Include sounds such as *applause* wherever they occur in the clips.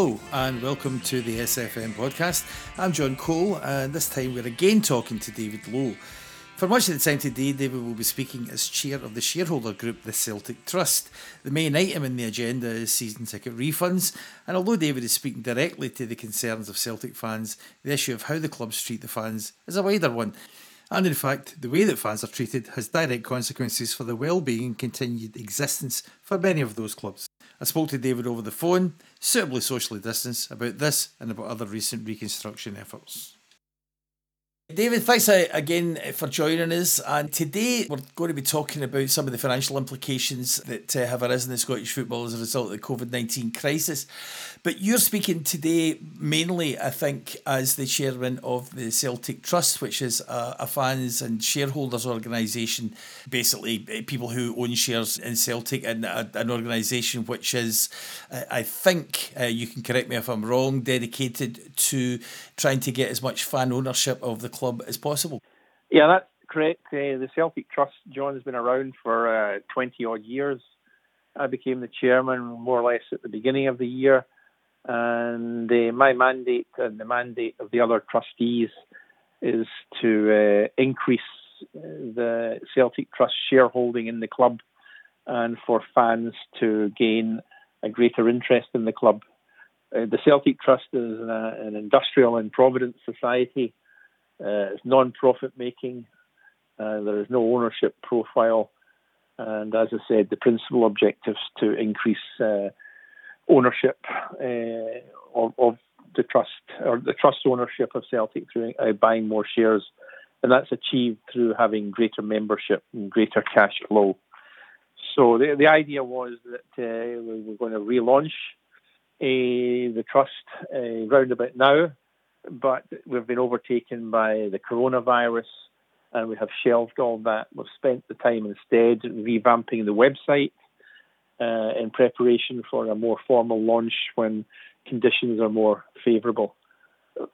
Hello and welcome to the SFM podcast. I'm John Cole and this time we're again talking to David Lowe. For much of the time today, David will be speaking as chair of the shareholder group, the Celtic Trust. The main item in the agenda is season ticket refunds, and although David is speaking directly to the concerns of Celtic fans, the issue of how the clubs treat the fans is a wider one. And in fact, the way that fans are treated has direct consequences for the well-being and continued existence for many of those clubs. I spoke to David over the phone, suitably socially distanced, about this and about other recent reconstruction efforts. David, thanks again for joining us. And today we're going to be talking about some of the financial implications that uh, have arisen in Scottish football as a result of the COVID 19 crisis. But you're speaking today mainly, I think, as the chairman of the Celtic Trust, which is a, a fans and shareholders organisation, basically uh, people who own shares in Celtic, and a, an organisation which is, I think, uh, you can correct me if I'm wrong, dedicated to trying to get as much fan ownership of the club as possible. Yeah, that's correct. Uh, the Celtic Trust, John, has been around for uh, 20 odd years. I became the chairman more or less at the beginning of the year, and uh, my mandate and the mandate of the other trustees is to uh, increase uh, the Celtic Trust shareholding in the club and for fans to gain a greater interest in the club. Uh, the Celtic Trust is an, an industrial and provident society uh, it's non-profit making. Uh, there is no ownership profile, and as I said, the principal objectives to increase uh, ownership uh, of, of, the trust or the trust ownership of Celtic through uh, buying more shares, and that's achieved through having greater membership and greater cash flow. So the the idea was that uh, we were going to relaunch the trust round about now but we've been overtaken by the coronavirus and we have shelved all that. We've spent the time instead revamping the website uh, in preparation for a more formal launch when conditions are more favourable.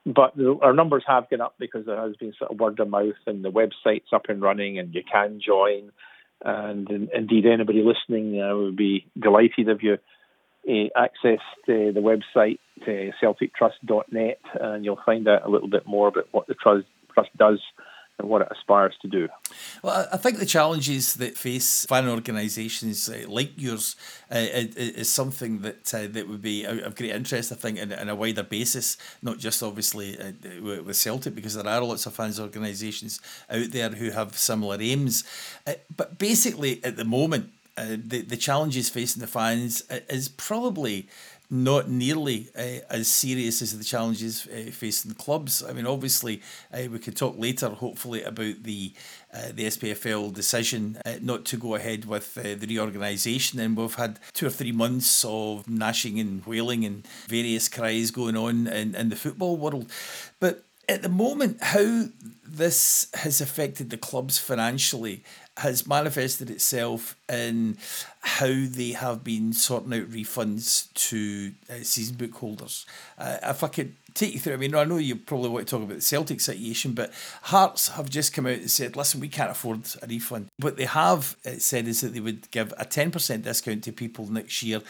But our numbers have gone up because there has been sort of word of mouth and the website's up and running and you can join. And in, indeed, anybody listening uh, would be delighted if you uh, access the, the website uh, celtictrust.net and you'll find out a little bit more about what the trust, trust does what it aspires to do. Well, I think the challenges that face fan organisations uh, like yours uh, is, something that uh, that would be of great interest, I think, in, in a wider basis, not just obviously uh, with Celtic, because there are lots of fans organisations out there who have similar aims. Uh, but basically, at the moment, uh, the the challenges facing the fans is probably not nearly uh, as serious as the challenges uh, facing the clubs. I mean, obviously, uh, we could talk later, hopefully, about the the SPFL decision not to go ahead with the reorganisation, and we've had two or three months of gnashing and wailing and various cries going on in, in the football world. But at the moment, how this has affected the clubs financially has manifested itself in how they have been sorting out refunds to uh, season book holders. Uh, if I could take you through, I mean, I know you probably want to talk about the Celtic situation, but Hearts have just come out and said, listen, we can't afford a refund. What they have uh, said is that they would give a 10% discount to people next year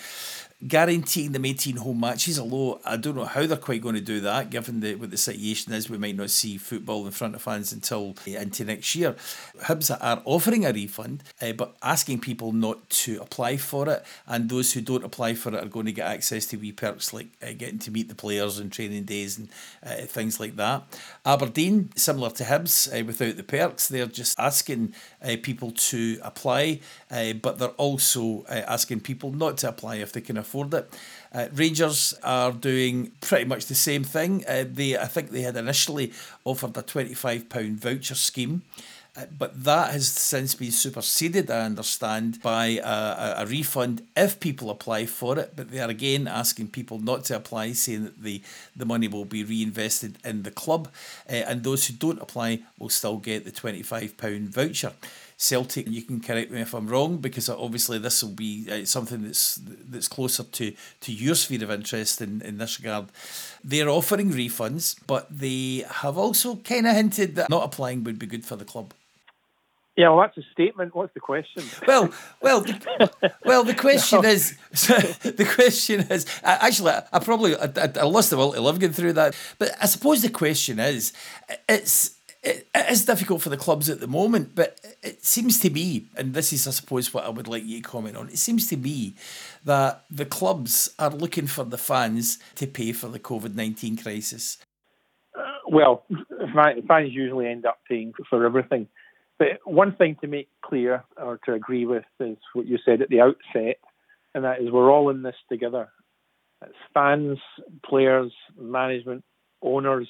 guaranteeing them 18 home matches. Although I don't know how they're quite going to do that, given the, what the situation is. We might not see football in front of fans until uh, into next year. Hibs are offering a refund, uh, but asking people not to apply for it. And those who don't apply for it are going to get access to wee perks like uh, getting to meet the players and training days and uh, things like that. Aberdeen, similar to Hibs, without the perks, they're just asking people to apply, but they're also asking people not to apply if they can afford it. Uh, Rangers are doing pretty much the same thing. Uh, they, I think, they had initially offered a twenty-five pound voucher scheme. Uh, but that has since been superseded, I understand, by a, a, refund if people apply for it. But they are again asking people not to apply, saying that the, the money will be reinvested in the club. Uh, and those who don't apply will still get the £25 voucher. Celtic. You can correct me if I'm wrong, because obviously this will be uh, something that's that's closer to, to your sphere of interest in, in this regard. They're offering refunds, but they have also kind of hinted that not applying would be good for the club. Yeah, well, that's a statement. What's the question? Well, well, the, *laughs* well. The question no. is, *laughs* the question is. Actually, I probably I, I lost the will to live going through that. But I suppose the question is, it's it, it is difficult for the clubs at the moment, but it seems to be, and this is, I suppose, what I would like you to comment on. It seems to be that the clubs are looking for the fans to pay for the COVID nineteen crisis. Uh, well, fans usually end up paying for everything. But one thing to make clear or to agree with is what you said at the outset, and that is we're all in this together. It's fans, players, management, owners.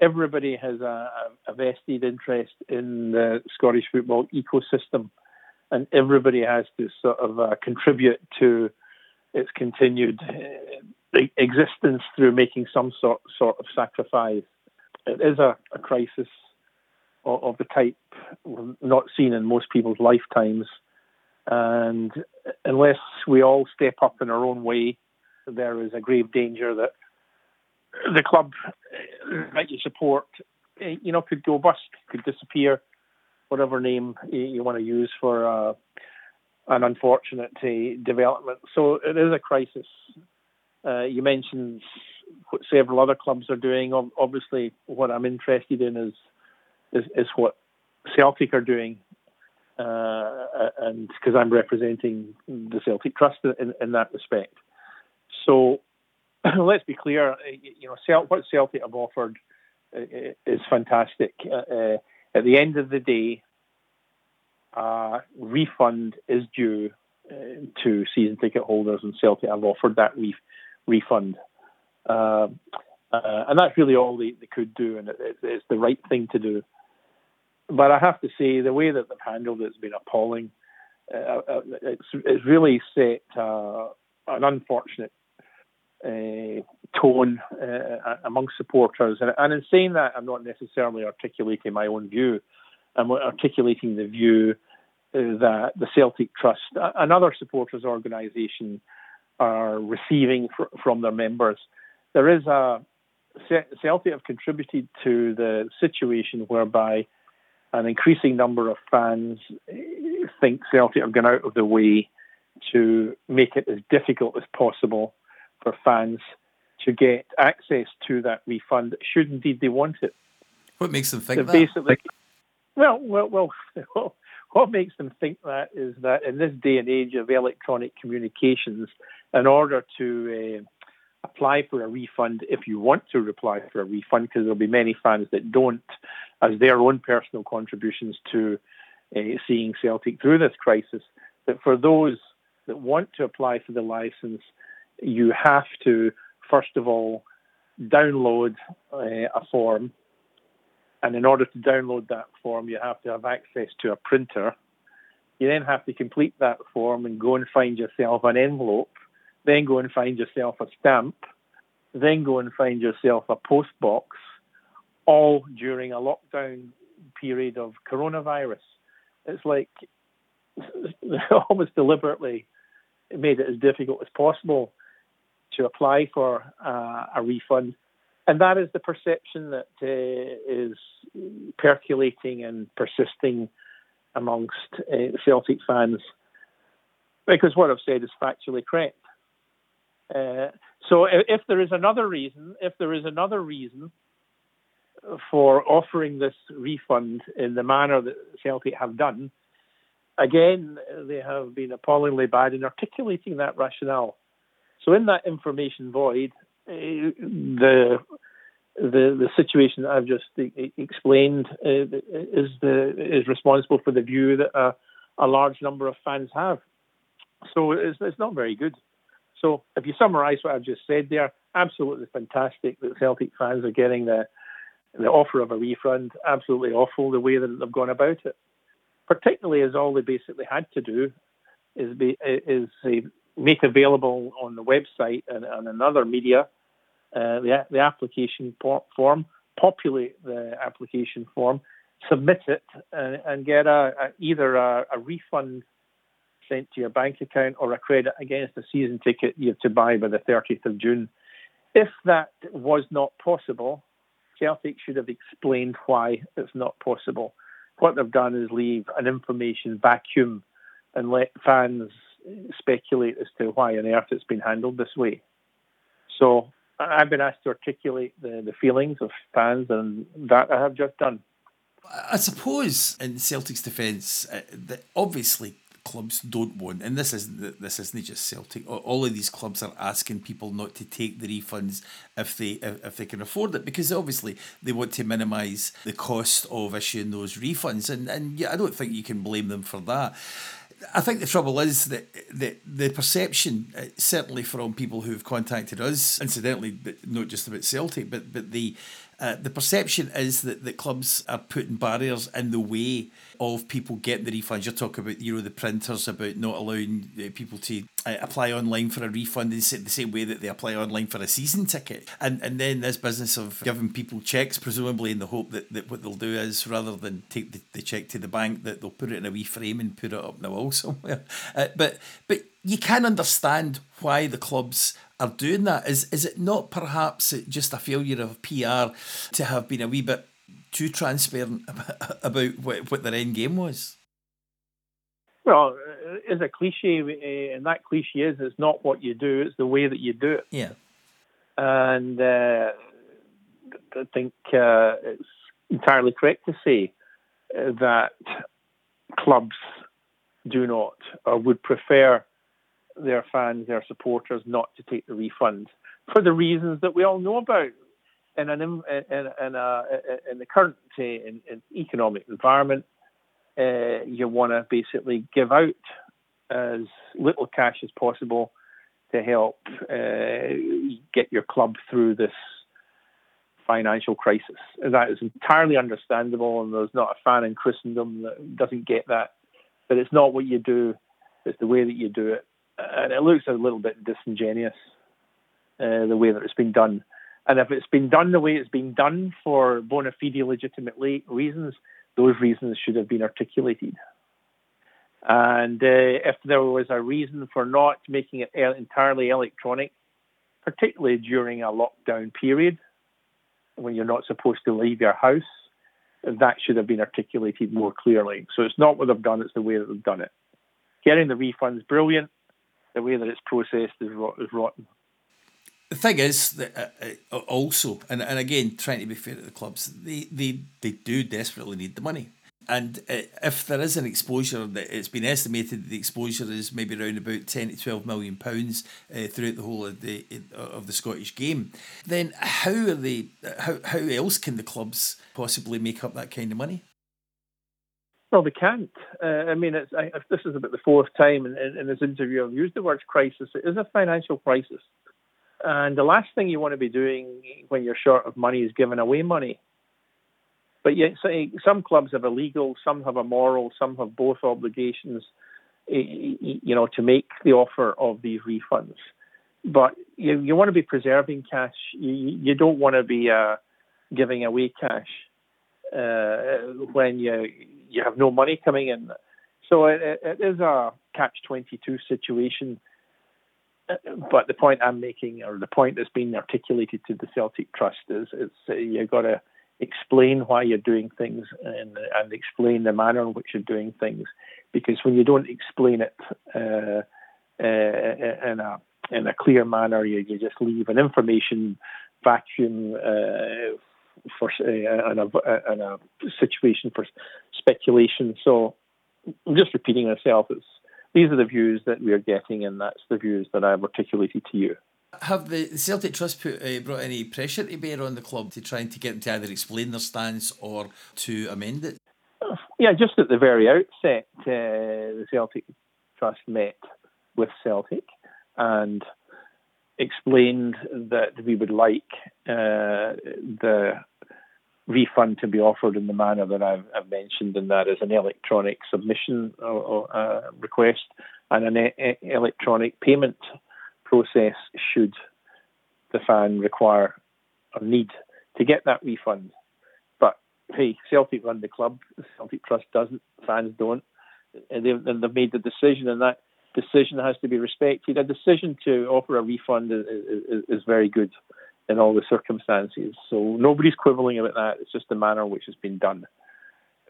Everybody has a, a vested interest in the Scottish football ecosystem, and everybody has to sort of uh, contribute to its continued uh, existence through making some sort sort of sacrifice. It is a, a crisis of, of the type not seen in most people's lifetimes. And unless we all step up in our own way, there is a grave danger that the club that you support, you know, could go bust, could disappear, whatever name you want to use for uh, an unfortunate uh, development. So it is a crisis. Uh, you mentioned what several other clubs are doing. Obviously, what I'm interested in is is, is what Celtic are doing, uh, and because I'm representing the Celtic Trust in, in that respect. So *coughs* let's be clear, you know, what Celtic have offered uh, is fantastic. Uh, uh, at the end of the day, uh, refund is due uh, to season ticket holders, and Celtic have offered that re- refund. Uh, and that's really all they, they could do, and it, it's the right thing to do but I have to say the way that they've handled it has been appalling. Uh, uh, it's, it's really set uh, an unfortunate uh, tone uh, amongst supporters. And, and, in saying that, I'm not necessarily articulating my own view. I'm articulating the view uh, that the Celtic Trust, and other supporters organisation, are receiving fr- from their members. There is a Celtic have contributed to the situation whereby an increasing number of fans think Celtic have gone out of the way to make it as difficult as possible for fans to get access to that refund, should indeed they want it. What makes them think that? Basically, well, well, well, *laughs* what makes them think that is that in this day and age of electronic communications, in order to uh, apply for a refund if you want to apply for a refund, because there'll be many fans that don't, as their own personal contributions to uh, seeing Celtic through this crisis. That for those that want to apply for the license, you have to first of all download uh, a form, and in order to download that form, you have to have access to a printer. You then have to complete that form and go and find yourself an envelope then go and find yourself a stamp, then go and find yourself a post box, all during a lockdown period of coronavirus. It's like *laughs* almost deliberately made it as difficult as possible to apply for uh, a refund. And that is the perception that uh, is percolating and persisting amongst uh, Celtic fans. Because what I've said is factually correct. Uh, so if there is another reason, if there is another reason for offering this refund in the manner that Celtic have done, again they have been appallingly bad in articulating that rationale. So in that information void, uh, the the the situation that I've just explained uh, is the is responsible for the view that a, a large number of fans have. So it's, it's not very good. So if you summarise what I've just said there, absolutely fantastic that Celtic fans are getting the the offer of a refund. Absolutely awful the way that they've gone about it. Particularly as all they basically had to do is be is make available on the website and, and another media uh, the the application form, populate the application form, submit it, and, and get a, a either a, a refund sent to your bank account or a credit against a season ticket you have to buy by the 30th of June. If that was not possible, Celtic should have explained why it's not possible. what they've done is leave an information vacuum and let fans speculate as to why on earth it's been handled this way. So I've been asked to articulate the, the feelings of fans, and that I have just done. I suppose in Celtic's defence, uh, that obviously clubs don't want, and this isn't this isn't just Celtic. All of these clubs are asking people not to take the refunds if they if they can afford it, because obviously they want to minimise the cost of issuing those refunds, and and yeah, I don't think you can blame them for that. I think the trouble is that the, the perception, uh, certainly from people who've contacted us, incidentally, not just about Celtic, but but the uh, the perception is that, that clubs are putting barriers in the way of people getting the refunds. You're talking about, you know, the printers about not allowing uh, people to uh, apply online for a refund in the same way that they apply online for a season ticket. And and then this business of giving people checks, presumably in the hope that, that what they'll do is rather than take the, the check to the bank, that they'll put it in a wee frame and put it up in the wall *laughs* somewhere. Uh, but but you can understand why the clubs are doing that. Is is it not perhaps just a failure of PR to have been a wee bit too transparent *laughs* about what, what their end game was? Well, it's a cliche, eh, and that cliche is it's not what you do, it's the way that you do it. Yeah. And uh, I think uh, it's entirely correct to say that clubs do not or would prefer their fans, their supporters, not to take the refund for the reasons that we all know about. In an in, in, a, in the current in economic environment, uh, you want to basically give out as little cash as possible to help uh, get your club through this financial crisis. That is entirely understandable, and there's not a fan in Christendom that doesn't get that. But it's not what you do; it's the way that you do it and it looks a little bit disingenuous uh, the way that it's been done. And if it's been done the way it's been done for bona fide legitimate reasons, those reasons should have been articulated. And uh, if there was a reason for not making it entirely electronic, particularly during a lockdown period when you're not supposed to leave your house, that should have been articulated more clearly. So it's not what they've done, it's the way that they've done it. Getting the refunds, brilliant the way that it's processed is, rot- is rotten. The thing is that uh, uh, also, and, and again, trying to be fair to the clubs, they, they, they do desperately need the money. And uh, if there is an exposure, that it's been estimated that the exposure is maybe around about ten to twelve million pounds uh, throughout the whole of the of the Scottish game. Then how are they? How how else can the clubs possibly make up that kind of money? Well, they can't. Uh, I mean, it's, I, this is about the fourth time in, in, in, this interview I've used the word crisis. It is a financial crisis. And the last thing you want to be doing when you're short of money is giving away money. But yet, some clubs have a legal, some have a moral, some have both obligations, you know, to make the offer of these refunds. But you, you want to be preserving cash. You, you don't want to be uh, giving away cash uh, when you you have no money coming in. So it, it is a catch 22 situation. But the point I'm making, or the point that's being articulated to the Celtic Trust, is it's you've got to explain why you're doing things and, and explain the manner in which you're doing things. Because when you don't explain it uh, uh, in a in a clear manner, you, you just leave an information vacuum uh, for uh, and, a, and a situation for speculation. So I'm just repeating myself. It's, these are the views that we are getting, and that's the views that I've articulated to you. Have the Celtic Trust put, uh, brought any pressure to bear on the club to trying to get them to either explain their stance or to amend it? Yeah, just at the very outset, uh, the Celtic Trust met with Celtic and explained that we would like uh, the refund to be offered in the manner that I've, I've mentioned, and that is an electronic submission or, uh, request and an e- electronic payment process should the fan require or need to get that refund. But hey, Celtic run the club, Celtic Trust doesn't, fans don't. And they've, and they've made the decision, and that decision has to be respected. A decision to offer a refund is, is, is very good in all the circumstances. So nobody's quibbling about that. It's just the manner in which it's been done.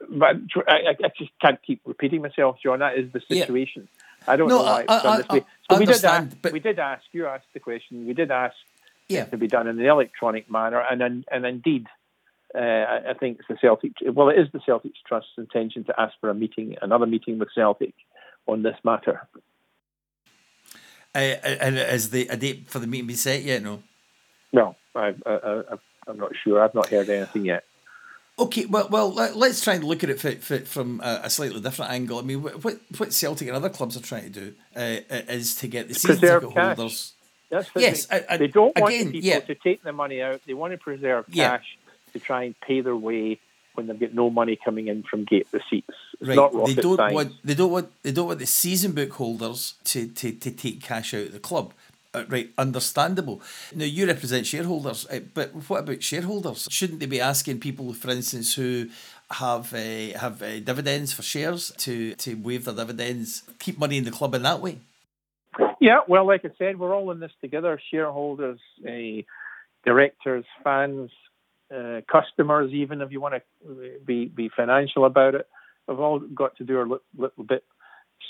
but I, I, just can't keep repeating myself, John. That is the situation. Yeah. I don't no, know why it's done this way. So we did ask, but we did ask. You asked the question. We did ask yeah. to be done in an electronic manner, and and, and indeed, uh, I think it's the Celtic. Well, it is the Celtic Trust's intention to ask for a meeting, another meeting with Celtic on this matter. And is the a date for the meeting been set yet? No. No, I, I, I, I'm not sure. I've not heard anything yet. Okay, well, well, let's try and look at it for, for, from a, slightly different angle. I mean, what what Celtic and other clubs are trying to do uh, is to get the season preserve ticket cash. holders. That's yes, they, I, I, they don't want again, people yeah. to take the money out. They want to preserve Yeah. cash to try and pay their way when they've got no money coming in from gate receipts. It's Right, not they don't science. want they don't want they don't want the season book holders to, to, to take cash out of the club. Uh, right, understandable. Now you represent shareholders, uh, but what about shareholders? Shouldn't they be asking people, for instance, who have uh, have uh, dividends for shares to to waive their dividends, keep money in the club in that way? Yeah, well, like I said, we're all in this together. Shareholders, uh, directors, fans, uh, customers, even if you want to be be financial about it, we've all got to do a little, little bit.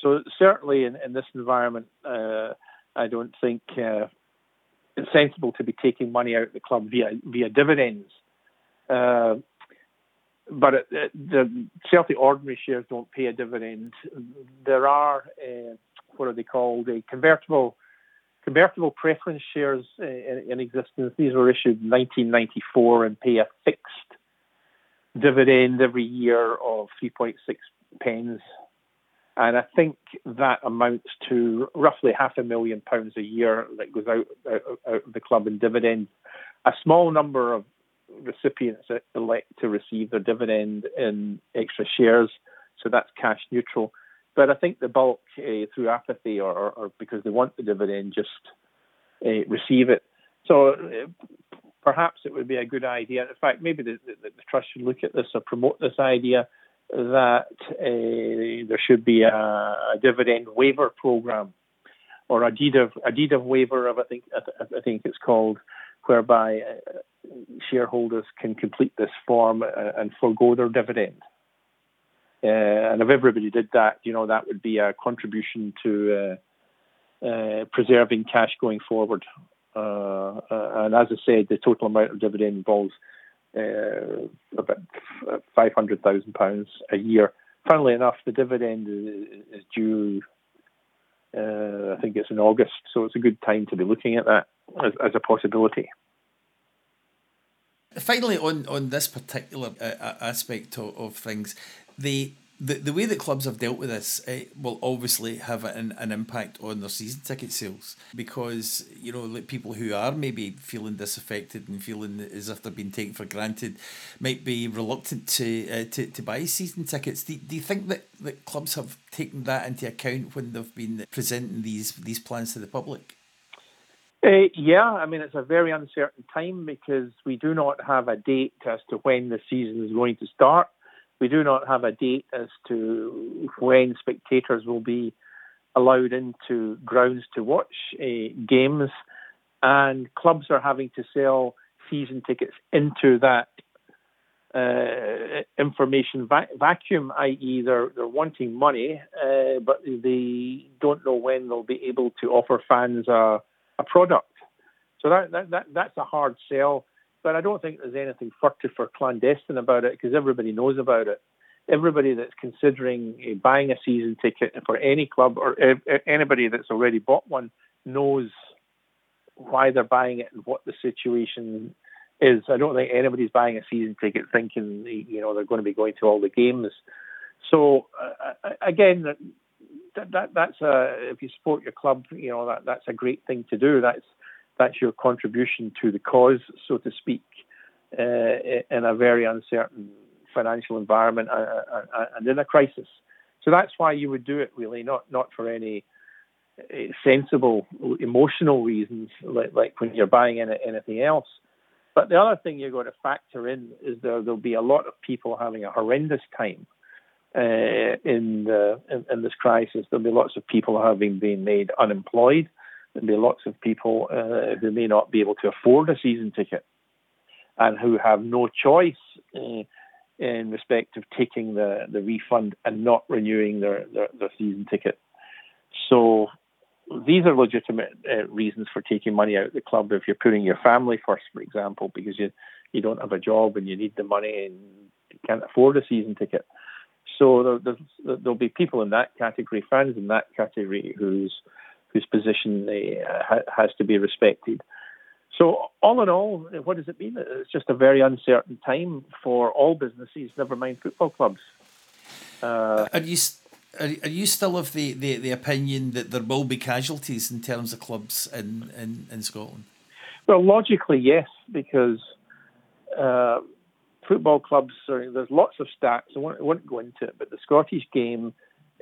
So certainly in, in this environment, uh, I don't think uh, it's sensible to be taking money out of the club via via dividends. Uh, but it, it, the Celtic ordinary shares don't pay a dividend. There are uh, what are they called? A convertible convertible preference shares uh, in, in existence. These were issued in 1994 and pay a fixed dividend every year of 3.6 pence. And I think that amounts to roughly half a million pounds a year that goes out, out, out of the club in dividends. A small number of recipients elect to receive their dividend in extra shares, so that's cash neutral. But I think the bulk, uh, through apathy or, or, or, because they want the dividend, just uh, receive it. So uh, perhaps it would be a good idea. In fact, maybe the, the, the trust should look at this or promote this idea that there should be a, a, dividend waiver program or a deed of a deed of waiver of I think I think it's called, whereby shareholders can complete this form and forego their dividend. Uh, and if everybody did that, you know, that would be a contribution to uh, uh, preserving cash going forward. Uh, and as I said, the total amount of dividend involves uh, about five hundred thousand pounds a year. Funnily enough, the dividend is, is due. Uh, I think it's in August, so it's a good time to be looking at that as, as a possibility. Finally, on, on this particular uh, aspect of, of things, the, the the way that clubs have dealt with this uh, will obviously have an, an impact on their season ticket sales because you know like people who are maybe feeling disaffected and feeling as if they're being taken for granted might be reluctant to uh, to, to buy season tickets. Do, do you think that, that clubs have taken that into account when they've been presenting these these plans to the public? Uh, yeah, I mean, it's a very uncertain time because we do not have a date as to when the season is going to start. We do not have a date as to when spectators will be allowed into grounds to watch uh, games, and clubs are having to sell season tickets into that uh, information va- vacuum, i.e., they're, they're wanting money, uh, but they don't know when they'll be able to offer fans a a product. So that, that, that that's a hard sell. But I don't think there's anything furtive or clandestine about it because everybody knows about it. Everybody that's considering uh, buying a season ticket for any club or uh, anybody that's already bought one knows why they're buying it and what the situation is. I don't think anybody's buying a season ticket thinking you know they're going to be going to all the games. So uh, again, that, that that's a if you support your club, you know that that's a great thing to do. That's that's your contribution to the cause, so to speak, uh, in a very uncertain financial environment uh, uh, and in a crisis. So that's why you would do it, really, not not for any sensible emotional reasons, like, like when you're buying any, anything else. But the other thing you're going to factor in is there there'll be a lot of people having a horrendous time uh, in, the, in, in this crisis. There'll be lots of people having been made unemployed. There'll be lots of people uh, who may not be able to afford a season ticket and who have no choice uh, in respect of taking the, the refund and not renewing their, their, their season ticket. So these are legitimate uh, reasons for taking money out of the club. If you're putting your family first, for example, because you you don't have a job and you need the money and you can't afford a season ticket. So there, there'll be people in that category, fans in that category, whose whose position uh, has to be respected. So all in all, what does it mean? It's just a very uncertain time for all businesses, never mind football clubs. Uh, are you are, are you still of the, the, the opinion that there will be casualties in terms of clubs in, in, in Scotland? Well, logically, yes, because uh, football clubs are, there's lots of stats. I won't, go into it, but the Scottish game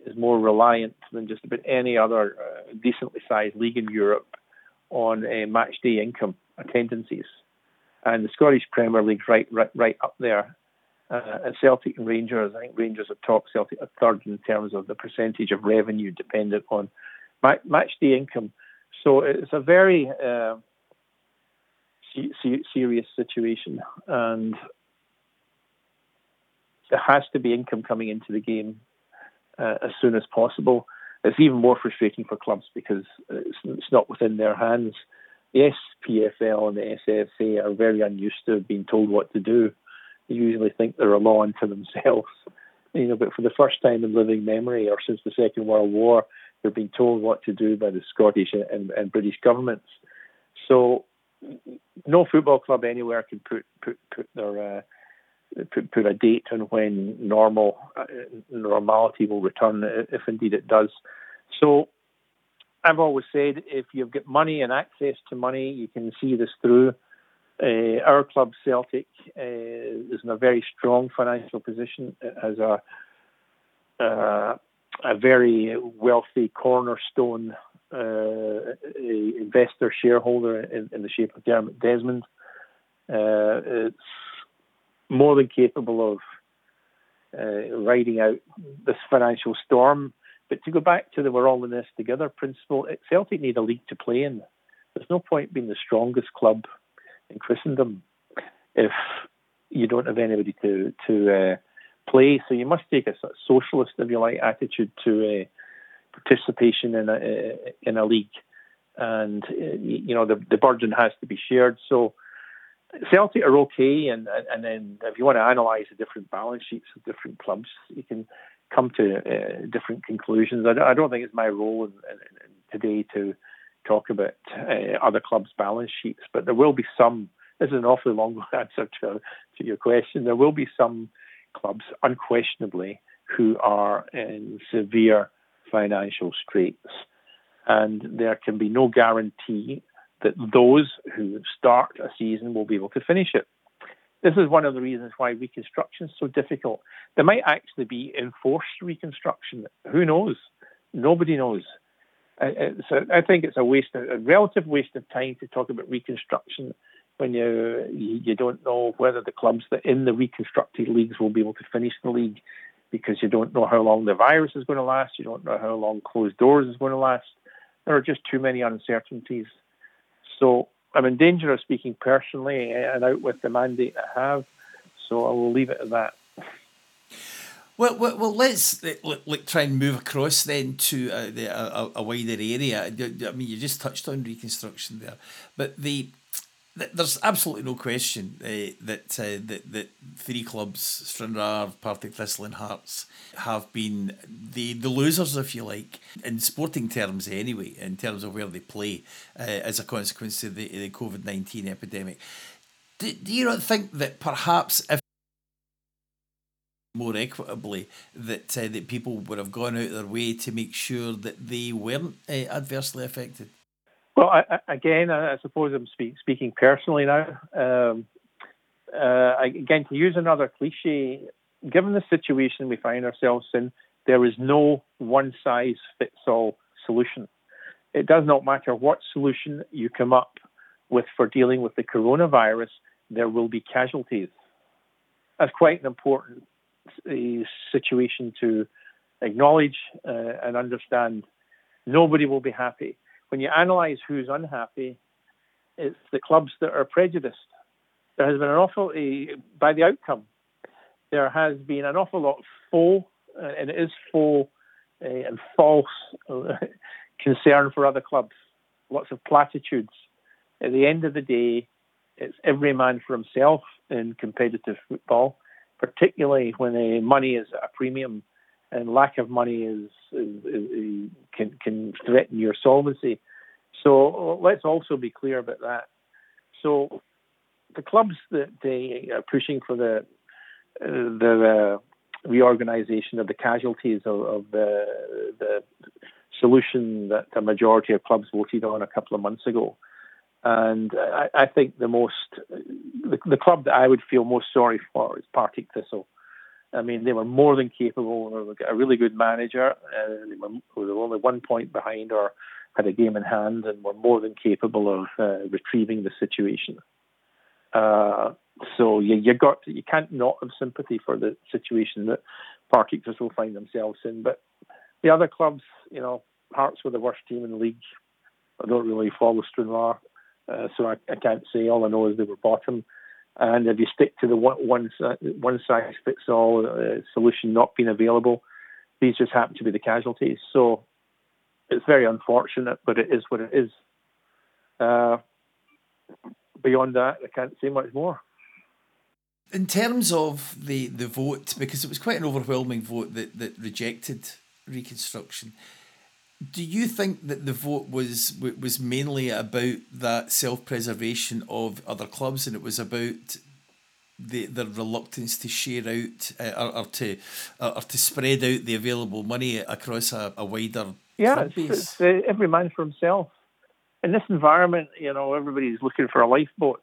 is more reliant than just about any other uh, decently sized league in Europe on uh, match day income attendances, and the Scottish Premier League's right right right up there. Uh, and Celtic and Rangers, I think Rangers are top, Celtic are third in terms of the percentage of revenue dependent on match day income. So it's a very uh, serious situation, and there has to be income coming into the game uh, as soon as possible. It's even more frustrating for clubs because it's, it's not within their hands. The SPFL and the SFA are very unused to being told what to do. They usually think they're a law unto themselves. *laughs* You know, but for the first time in living memory, or since the Second World War, they're being told what to do by the Scottish and, and British governments. So, no football club anywhere can put put put their uh, put, put a date on when normal uh, normality will return, if indeed it does. So, I've always said if you've got money and access to money, you can see this through. Uh, our club Celtic uh, is in a very strong financial position. It has a uh, a very wealthy cornerstone uh, investor shareholder in, in, the shape of Dermot Desmond. Uh, it's more than capable of uh, riding out this financial storm. But to go back to the we're all in this together principle, Celtic need a league to play in. There's no point being the strongest club in Christendom if you don't have anybody to to uh, play. So you must take a sort of socialist, if you like, attitude to uh, participation in a uh, in a league, and uh, you know the the burden has to be shared. So Celtic are okay, and and then if you want to analyse the different balance sheets of different clubs, you can come to uh, different conclusions. I, I, don't think it's my role in, in, in today to talk about uh, other clubs' balance sheets, but there will be some. This is an awfully long *laughs* answer to to your question. There will be some clubs, unquestionably, who are in severe financial straits, and there can be no guarantee that those who start a season will be able to finish it. This is one of the reasons why reconstruction is so difficult. There might actually be enforced reconstruction. Who knows? Nobody knows. Uh, uh, so I think it's a waste, a relative waste of time to talk about reconstruction when you you don't know whether the clubs that in the reconstructed leagues will be able to finish the league because you don't know how long the virus is going to last. You don't know how long closed doors is going to last. There are just too many uncertainties. So I'm in danger of speaking personally and out with the mandate I have. So I will leave it at that. Well, well, well let's let, let, try and move across then to uh, the, a, a wider area. I mean, you just touched on reconstruction there, but the there's absolutely no question uh, that, uh, that that three clubs, Stranraer, Partick Thistle, and Hearts, have been the the losers, if you like, in sporting terms anyway, in terms of where they play, uh, as a consequence of the, the COVID nineteen epidemic. Do, do you not think that perhaps if more equitably that that people would have gone out their way to make sure that they weren't adversely affected? Well, I, again, I suppose I'm speak, speaking personally now. Um, uh, again, to use another cliche, given the situation we find ourselves in, there is no one size fits all solution. It does not matter what solution you come up with for dealing with the coronavirus, there will be casualties. That's quite an important uh, situation to acknowledge uh, and understand. Nobody will be happy when you analyse who's unhappy, it's the clubs that are prejudiced. There has been an awful, uh, by the outcome, there has been an awful lot of faux, uh, and it is faux uh, and false *laughs* concern for other clubs. Lots of platitudes. At the end of the day, it's every man for himself in competitive football, particularly when uh, money is at a premium and lack of money is, is, is, can can threaten your solvency. So let's also be clear about that. So the clubs that they are pushing for the the uh, reorganisation of the casualties of, of, the the solution that the majority of clubs voted on a couple of months ago. And I, I think the most the, the, club that I would feel most sorry for is Partick Thistle. I mean, they were more than capable. They got a really good manager. Uh, they, were, they were only one point behind or had a game in hand and were more than capable of uh, retrieving the situation. Uh, so you you got you can't not have sympathy for the situation that Partick will find themselves in. But the other clubs, you know, Hearts were the worst team in the league. I don't really follow Stranraer, uh, so I, I, can't say. All I know is they were bottom. And if you stick to the one one, one size fits all uh, solution not being available, these just happen to be the casualties. So it's very unfortunate, but it is what it is. Uh, beyond that, I can't say much more. In terms of the, the vote, because it was quite an overwhelming vote that, that rejected reconstruction, do you think that the vote was was mainly about that self preservation of other clubs, and it was about the their reluctance to share out uh, or, or, to or to spread out the available money across a, a wider yeah, it's, it's uh, every man for himself. In this environment, you know, everybody's looking for a lifeboat.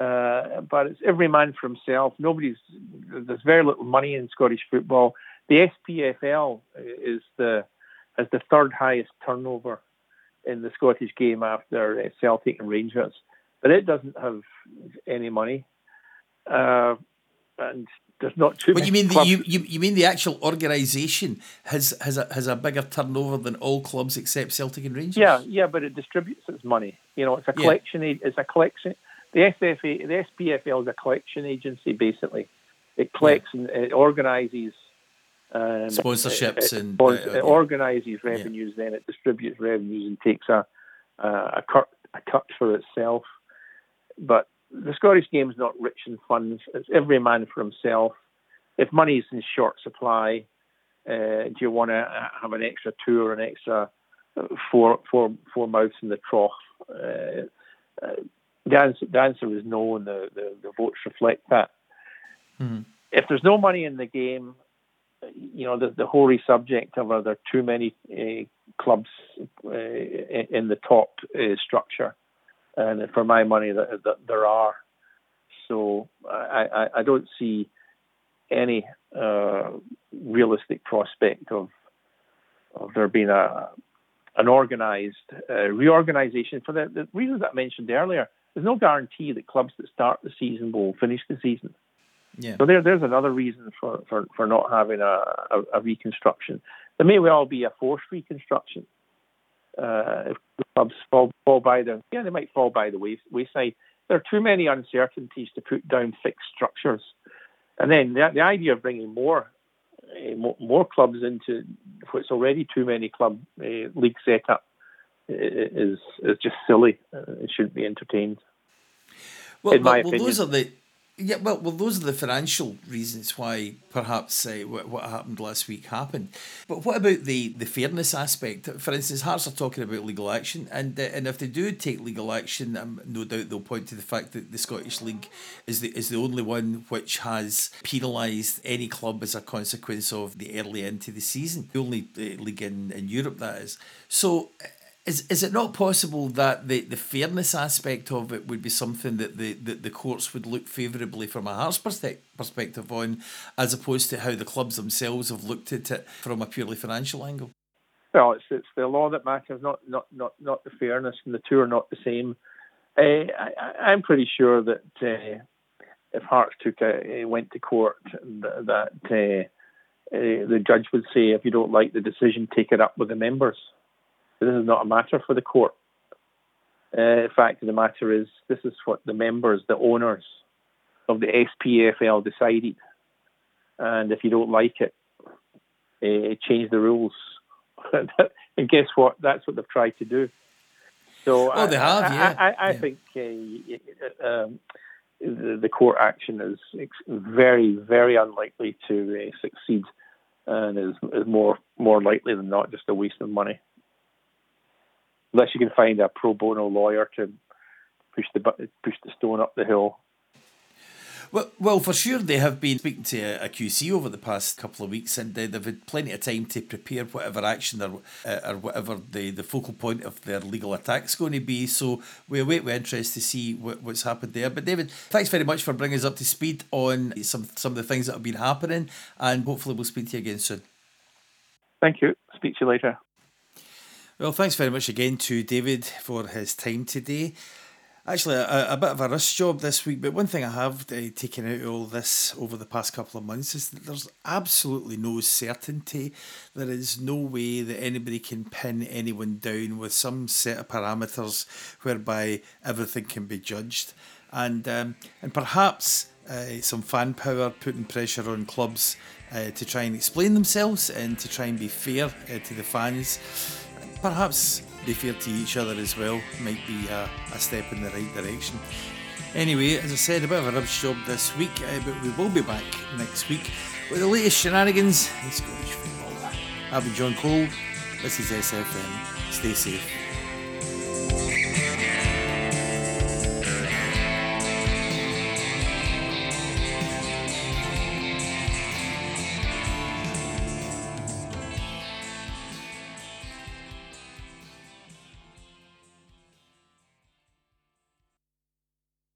Uh, but it's every man for himself. Nobody's there's very little money in Scottish football. The SPFL is the has the third highest turnover in the Scottish game after uh, Celtic and Rangers, but it doesn't have any money, uh, and there's not too. What you mean? The, you, you you mean the actual organisation has has a, has a bigger turnover than all clubs except Celtic and Rangers? Yeah, yeah, but it distributes its money. You know, it's a collection. Yeah. It's a collection the SFA, the SPFL is a collection agency. Basically, it collects yeah. and it organises um, sponsorships it, and uh, it, it organises revenues. Yeah. Then it distributes revenues and takes a a cut a cut for itself. But the Scottish game is not rich in funds. It's every man for himself. If money is in short supply, uh, do you want to have an extra two or an extra four four four mouths in the trough? Uh, uh, the answer, the answer is no, and the, the, the votes reflect that. Mm-hmm. If there's no money in the game, you know, the, the hoary subject of are there too many uh, clubs uh, in the top uh, structure? And for my money, that, that there are. So I, I, I don't see any uh, realistic prospect of of there being a an organised reorganisation for the, the reasons that I mentioned earlier there's no guarantee that clubs that start the season will finish the season. Yeah. So there, there's another reason for, for, for not having a, a, a reconstruction. There may well be a forced reconstruction. Uh, if clubs fall, fall by the yeah, they might fall by the way, wayside. There are too many uncertainties to put down fixed structures, and then the, the idea of bringing more uh, more, more clubs into what's already too many club uh, league setup is is just silly. It shouldn't be entertained. Well, in my well, opinion. those are the yeah. Well, well, those are the financial reasons why perhaps uh, what, what happened last week happened. But what about the the fairness aspect? For instance, Hearts are talking about legal action, and uh, and if they do take legal action, um, no doubt they'll point to the fact that the Scottish League is the is the only one which has penalised any club as a consequence of the early end to the season. The only uh, league in in Europe that is. So is, is it not possible that the, the fairness aspect of it would be something that the, the, the courts would look favourably from a Hearts perspective on, as opposed to how the clubs themselves have looked at it from a purely financial angle? Well, it's, it's the law that matters, not, not, not, not the fairness, and the two are not the same. Uh, I, I'm pretty sure that uh, if Hearts took a, went to court, that uh, the judge would say, if you don't like the decision, take it up with the members. This is not a matter for the court. Uh, fact of the matter is, this is what the members, the owners of the SPFL decided. and if you don't like it, uh, change the rules. *laughs* and guess what? That's what they've tried to do. So oh, they have, I, yeah. I, I, I yeah. think uh, um, the, the, court action is very, very unlikely to uh, succeed, and is, is more more likely than not just a waste of money. Unless you can find a pro bono lawyer to push the push the stone up the hill. Well, well, for sure they have been speaking to a, a QC over the past couple of weeks, and uh, they've had plenty of time to prepare whatever action or, uh, or whatever the, the focal point of their legal attack is going to be. So we await with interest to see what, what's happened there. But David, thanks very much for bringing us up to speed on some some of the things that have been happening, and hopefully we'll speak to you again soon. Thank you. Speak to you later. Well, thanks very much again to David for his time today. Actually, a, a, bit of a rush job this week, but one thing I have uh, taken out of all this over the past couple of months is that there's absolutely no certainty. There is no way that anybody can pin anyone down with some set of parameters whereby everything can be judged. And, um, and perhaps uh, some fan power putting pressure on clubs uh, to try and explain themselves and to try and be fair uh, to the fans. Perhaps be fair to each other as well might be a, a step in the right direction. Anyway, as I said, a bit of a rubbish job this week, uh, but we will be back next week with the latest shenanigans in Scottish football. I'll be John Cole. This is SFM. Stay safe.